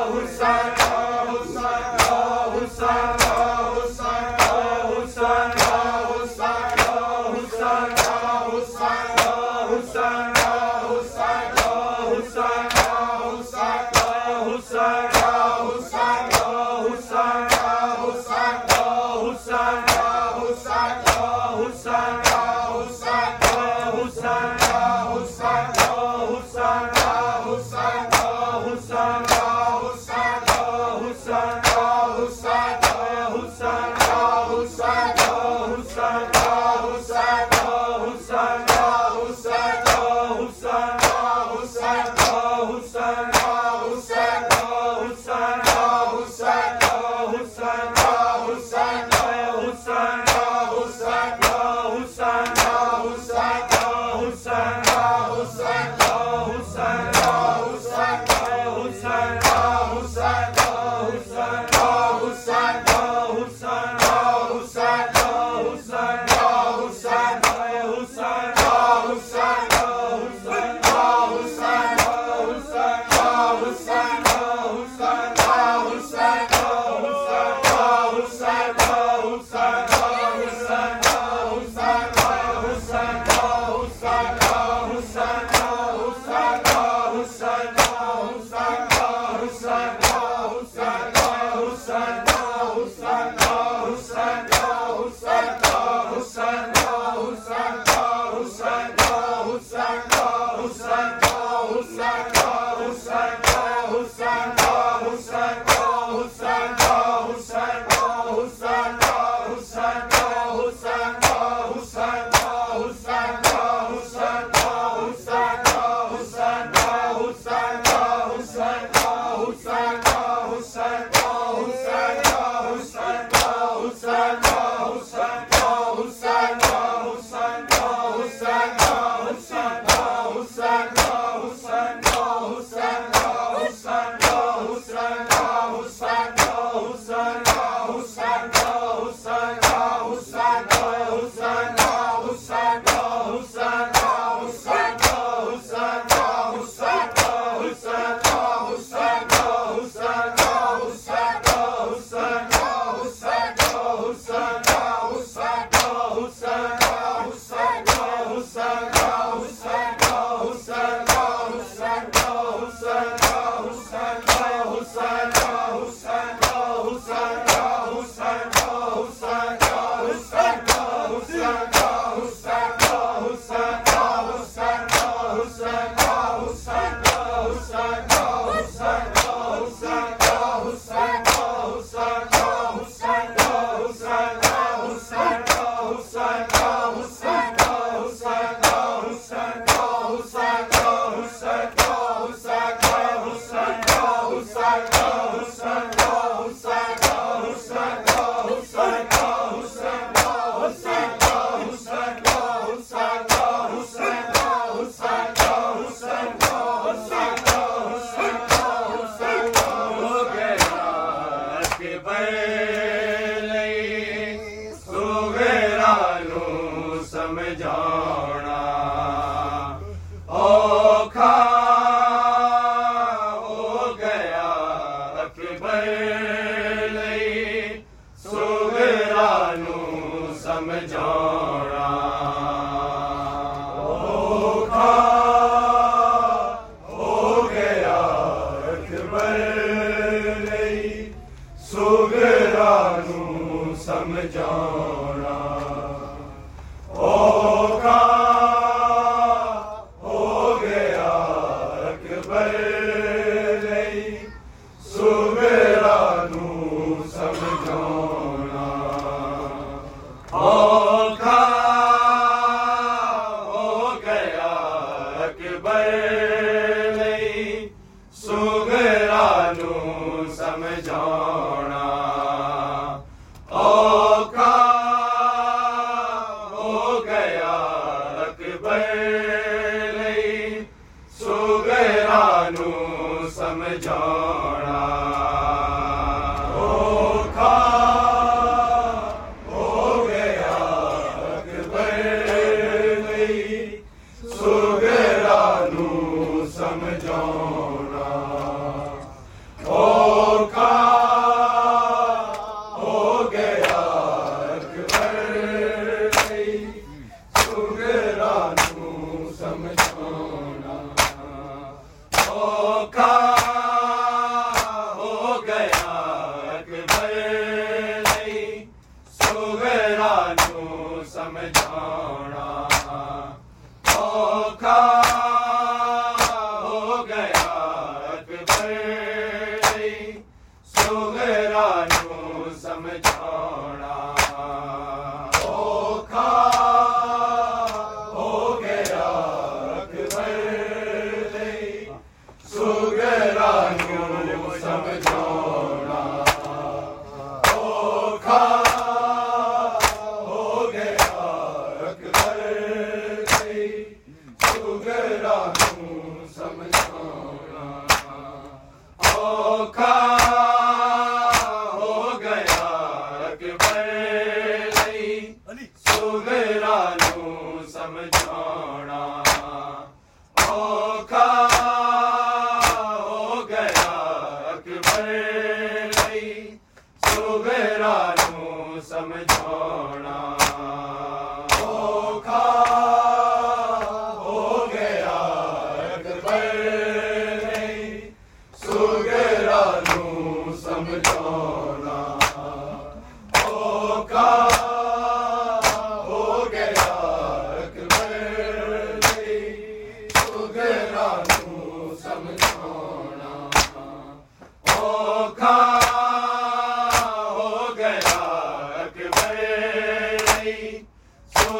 حسین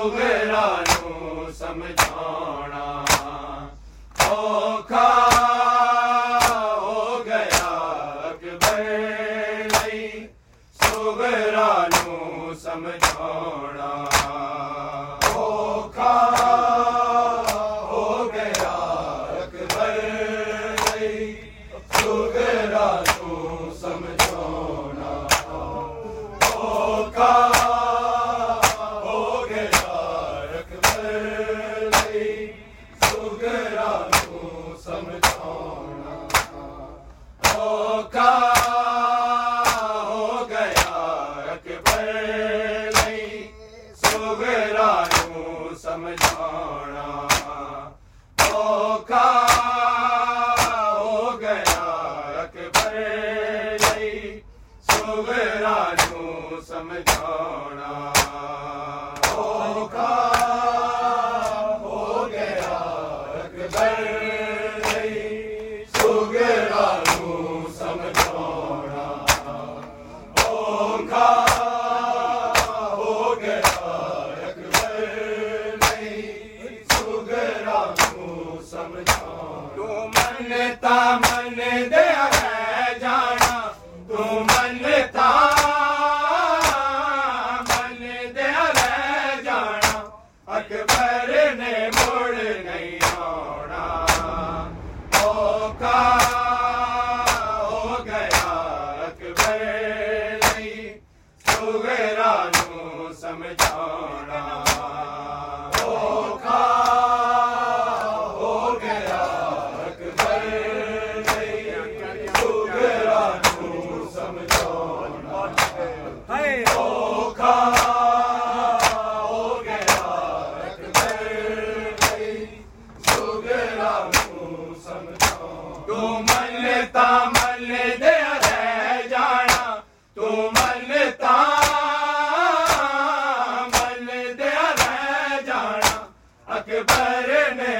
گرانو سمجھا اکبر نے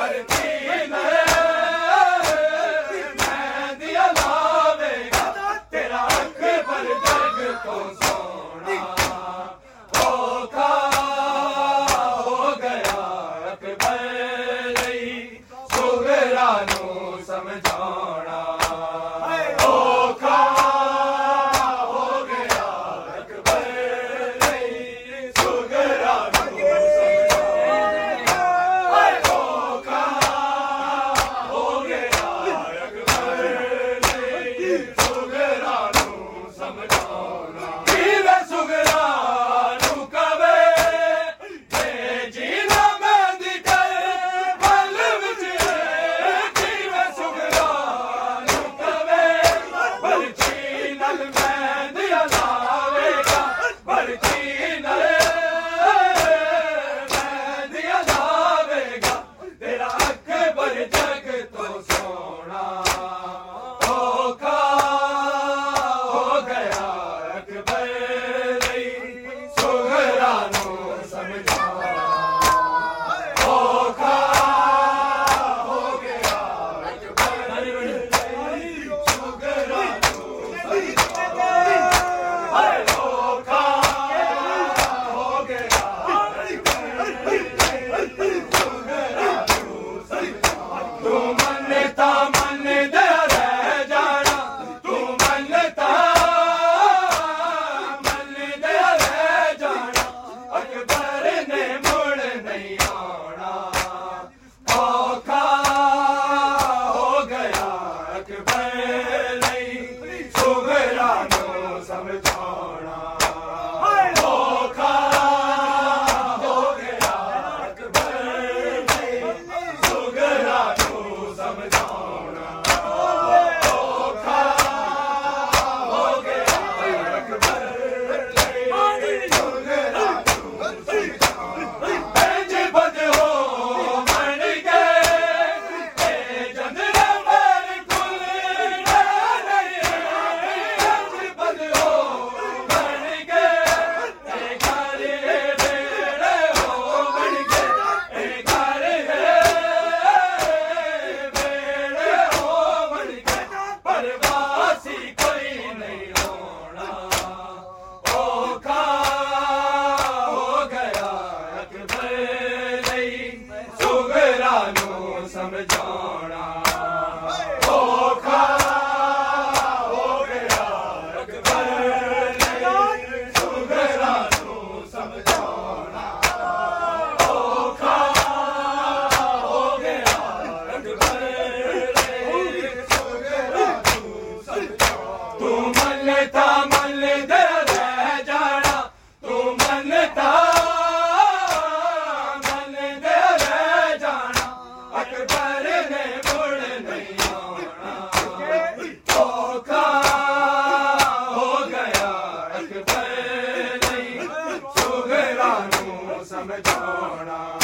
Oh, سمجھونا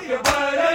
اکبر